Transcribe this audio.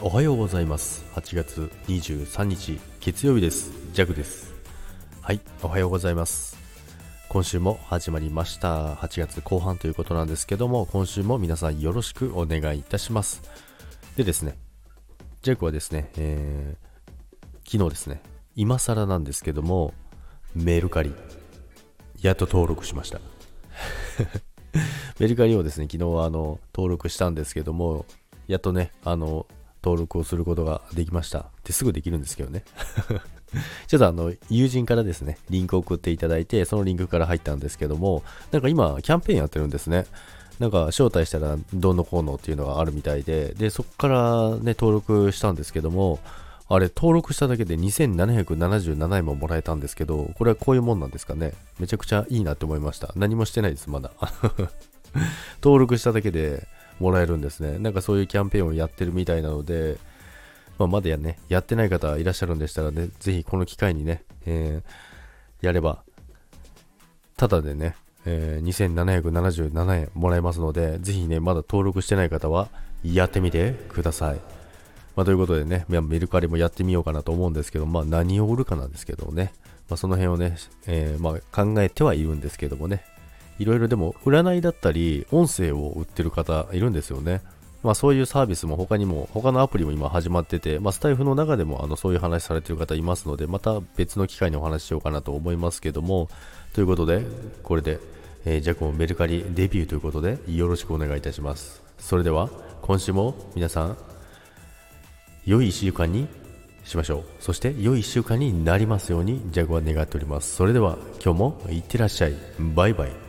おはようございます。8月23日月曜日です。ジャグです。はいおはようございます。今週も始まりました。8月後半ということなんですけども今週も皆さんよろしくお願いいたします。でですねジャグはですね、えー、昨日ですね今更なんですけどもメルカリやっと登録しました。メルカリをですね昨日はあの登録したんですけどもやっとねあの登録をすることができました。ですぐできるんですけどね。ちょっとあの、友人からですね、リンクを送っていただいて、そのリンクから入ったんですけども、なんか今、キャンペーンやってるんですね。なんか、招待したらどうのこうのっていうのがあるみたいで、で、そこからね、登録したんですけども、あれ、登録しただけで2777円ももらえたんですけど、これはこういうもんなんですかね。めちゃくちゃいいなって思いました。何もしてないです、まだ。登録しただけで、もらえるんですね。なんかそういうキャンペーンをやってるみたいなので、まあ、まだやね、やってない方いらっしゃるんでしたらね、ぜひこの機会にね、えー、やれば、ただでね、えー、2777円もらえますので、ぜひね、まだ登録してない方はやってみてください。まあ、ということでね、メルカリもやってみようかなと思うんですけど、まあ、何を売るかなんですけどね、まあ、その辺をね、えー、ま、考えてはいるんですけどもね、いろいろでも占いだったり音声を売ってる方いるんですよね。まあそういうサービスも他にも、他のアプリも今始まってて、まあスタイフの中でもあのそういう話されてる方いますので、また別の機会にお話ししようかなと思いますけども、ということで、これで、えー、ジャコンメルカリデビューということで、よろしくお願いいたします。それでは、今週も皆さん、良い1週間にしましょう。そして良い1週間になりますように、ジャグは願っております。それでは、今日もいってらっしゃい。バイバイ。